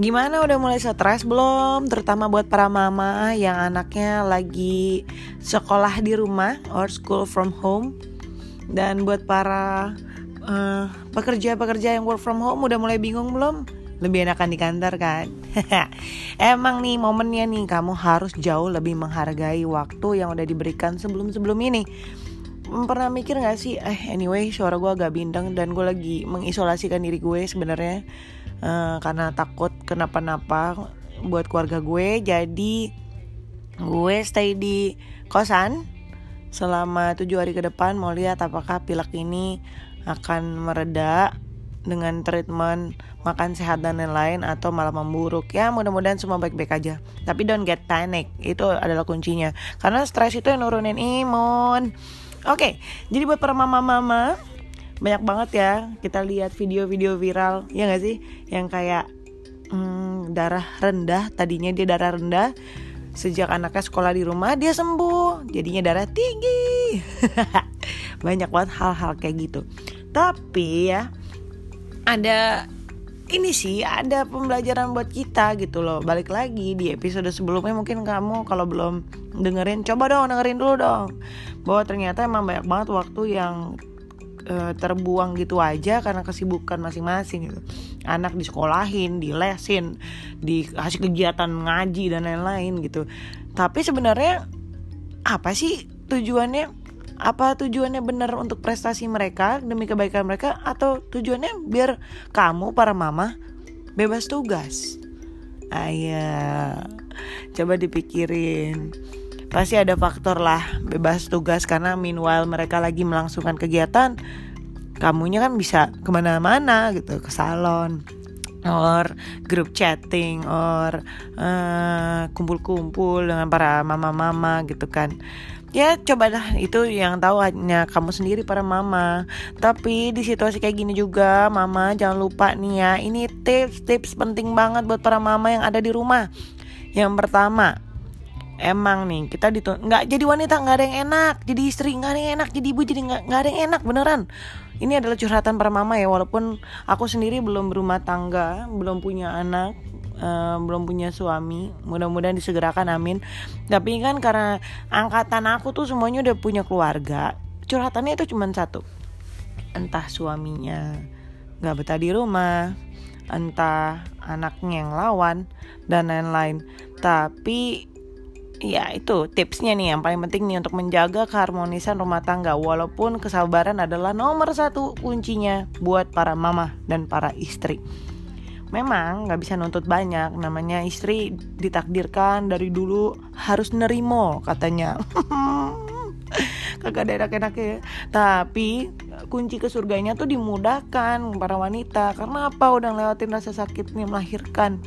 Gimana udah mulai stres belum? Terutama buat para mama yang anaknya lagi sekolah di rumah or school from home. Dan buat para uh, pekerja-pekerja yang work from home udah mulai bingung belum? Lebih enakan di kantor kan? Emang nih momennya nih kamu harus jauh lebih menghargai waktu yang udah diberikan sebelum-sebelum ini pernah mikir gak sih eh anyway suara gue agak bindeng dan gue lagi mengisolasikan diri gue sebenarnya uh, karena takut kenapa-napa buat keluarga gue jadi gue stay di kosan selama tujuh hari ke depan. Mau lihat apakah pilek ini akan mereda dengan treatment makan sehat dan lain-lain atau malah memburuk. Ya mudah-mudahan semua baik-baik aja. Tapi don't get panic itu adalah kuncinya. Karena stres itu yang nurunin imun. Oke, jadi buat para mama-mama banyak banget ya kita lihat video-video viral ya gak sih? Yang kayak hmm, darah rendah tadinya dia darah rendah sejak anaknya sekolah di rumah dia sembuh jadinya darah tinggi. Banyak banget hal-hal kayak gitu. Tapi ya ada ini sih ada pembelajaran buat kita gitu loh. Balik lagi di episode sebelumnya mungkin kamu kalau belum dengerin coba dong dengerin dulu dong. Bahwa ternyata emang banyak banget waktu yang e, terbuang gitu aja karena kesibukan masing-masing gitu. Anak disekolahin dilesin dikasih kegiatan ngaji dan lain-lain gitu. Tapi sebenarnya apa sih tujuannya? Apa tujuannya benar untuk prestasi mereka demi kebaikan mereka atau tujuannya biar kamu para mama bebas tugas? Ayah coba dipikirin pasti ada faktor lah bebas tugas. Karena meanwhile mereka lagi melangsungkan kegiatan kamunya kan bisa ke mana-mana gitu ke salon or grup chatting or uh, kumpul-kumpul dengan para mama-mama gitu kan. Ya cobalah. Itu yang tahu hanya kamu sendiri para mama. Tapi di situasi kayak gini juga mama jangan lupa nih ya ini tips-tips penting banget buat para mama yang ada di rumah. Yang pertama emang nih kita ditu nggak jadi wanita nggak ada yang enak. Jadi istri nggak ada yang enak jadi ibu jadi nggak ada yang enak beneran. Ini adalah curhatan para mama ya walaupun aku sendiri belum berumah tangga belum punya anak uh, belum punya suami. Mudah-mudahan disegerakan amin. Tapi kan karena angkatan aku tuh semuanya udah punya keluarga curhatannya itu cuma satu. Entah suaminya nggak betah di rumah entah anaknya yang lawan dan lain-lain. Tapi ya itu tipsnya nih. Yang paling penting nih untuk menjaga keharmonisan rumah tangga. Walaupun kesabaran adalah nomor satu kuncinya buat para mama dan para istri. Memang nggak bisa nuntut banyak. Namanya istri ditakdirkan dari dulu harus nerimo katanya. Kagak ada enak-enaknya ya. tapi kunci ke surganya tuh dimudahkan para wanita. Karena apa? Udah lewatin rasa sakitnya melahirkan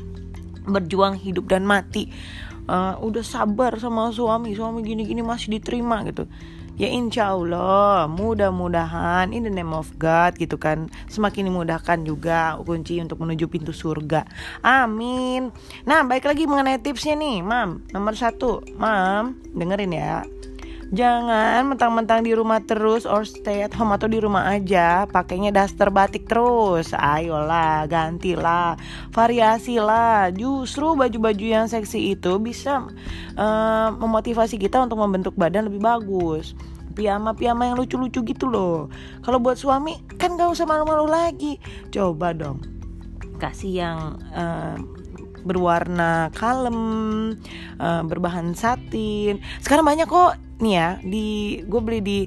berjuang hidup dan mati uh, udah sabar sama suami suami gini-gini masih diterima gitu. Ya insya Allah mudah-mudahan in the name of God gitu kan. Semakin dimudahkan juga kunci untuk menuju pintu surga. Amin. Nah baik lagi mengenai tipsnya nih mam. Nomor satu. Mam dengerin ya Jangan mentang-mentang di rumah terus or stay at home atau di rumah aja pakainya daster batik terus. Ayolah, gantilah, variasilah. Justru baju-baju yang seksi itu bisa uh, memotivasi kita untuk membentuk badan lebih bagus. Piyama-piyama yang lucu-lucu gitu loh. Kalau buat suami kan gak usah malu-malu lagi. Coba dong kasih yang uh, berwarna kalem, uh, berbahan satin. Sekarang banyak kok. Nih ya di gue beli di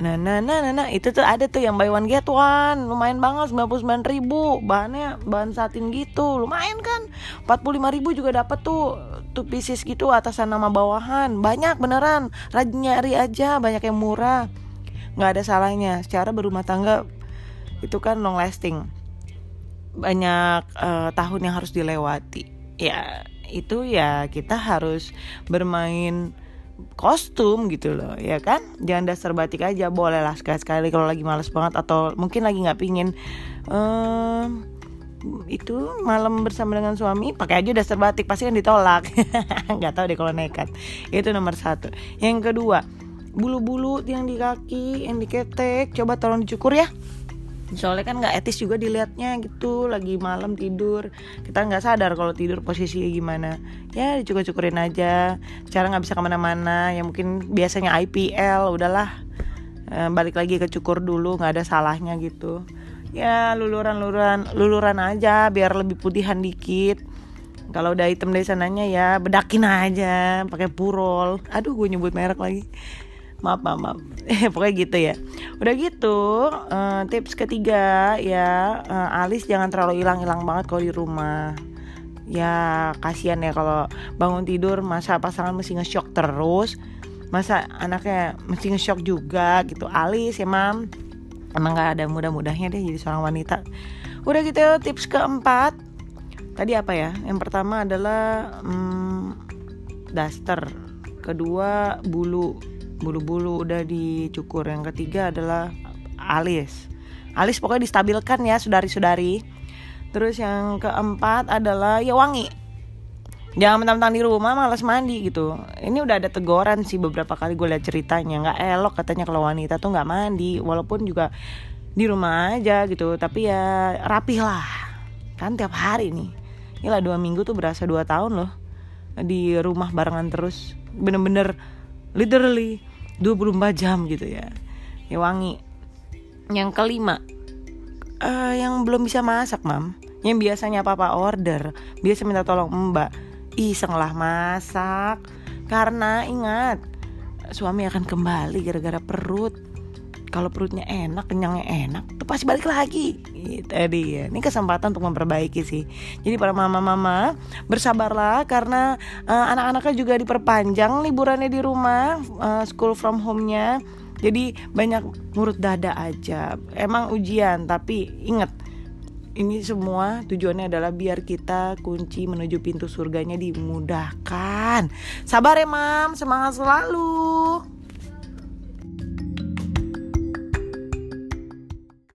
Nah, nah, nah, nah, nah, itu tuh ada tuh yang buy one get one. Lumayan banget, 99 ribu. Bahannya bahan satin gitu. Lumayan kan? 45 ribu juga dapet tuh. Two pieces gitu atasan nama bawahan. Banyak beneran. Rajin nyari aja, banyak yang murah. Nggak ada salahnya. Secara berumah tangga Itu kan long lasting. Banyak uh, tahun yang harus dilewati Ya, itu ya kita harus bermain kostum gitu loh ya kan? Jangan dasar batik aja boleh lah sekali sekali kalau lagi males banget atau mungkin lagi nggak pingin. Um, itu malam bersama dengan suami pakai aja dasar batik pasti kan ditolak. Nggak tahu deh kalau nekat. Itu nomor satu. Yang kedua bulu-bulu yang di kaki yang diketek coba tolong dicukur ya soalnya kan nggak etis juga dilihatnya gitu lagi malam tidur. Kita nggak sadar kalau tidur posisinya gimana. Ya dicukur-cukurin aja. Cara nggak bisa ke mana-mana. Yang mungkin biasanya IPL udahlah. E, balik lagi ke cukur dulu nggak ada salahnya gitu. Ya luluran-luluran luluran aja biar lebih putihan dikit. Kalau udah hitam dari sananya ya bedakin aja pakai purol. Aduh gue nyebut merek lagi. Maaf maaf, maaf. pokoknya gitu ya udah gitu uh, tips ketiga ya uh, alis jangan terlalu hilang-hilang banget kalau di rumah. Ya kasihan ya kalau bangun tidur masa pasangan mesti nge-shock terus masa anaknya mesti nge-shock juga gitu. Alis ya mam emang gak ada mudah-mudahnya deh jadi seorang wanita. Udah gitu tips keempat. Tadi apa ya? Yang pertama adalah hmm, daster. Kedua bulu bulu-bulu. Udah dicukur. Yang ketiga adalah alis. Alis pokoknya distabilkan ya saudari-saudari terus yang keempat adalah ya wangi. Jangan mentang-mentang di rumah malas mandi gitu. Ini udah ada teguran sih beberapa kali gue liat ceritanya. Nggak elok katanya kalau wanita tuh nggak mandi walaupun juga di rumah aja gitu. Tapi ya rapih lah. Kan tiap hari nih. Inilah dua minggu tuh berasa dua tahun loh di rumah barengan terus. Bener-bener literally 24 jam gitu ya. Ya wangi. Yang kelima uh, yang belum bisa masak mam. Yang biasanya papa order biasa minta tolong mbak iseng lah masak. Karena ingat suami akan kembali gara-gara perut kalau perutnya enak kenyangnya enak tuh pasti balik lagi gitu dia ini kesempatan untuk memperbaiki sih jadi para mama-mama bersabarlah karena uh, anak-anaknya juga diperpanjang liburannya di rumah uh, school from home-nya jadi banyak ngurut dada aja emang ujian tapi inget ini semua tujuannya adalah biar kita kunci menuju pintu surganya dimudahkan. Sabar ya, Mam. Semangat selalu.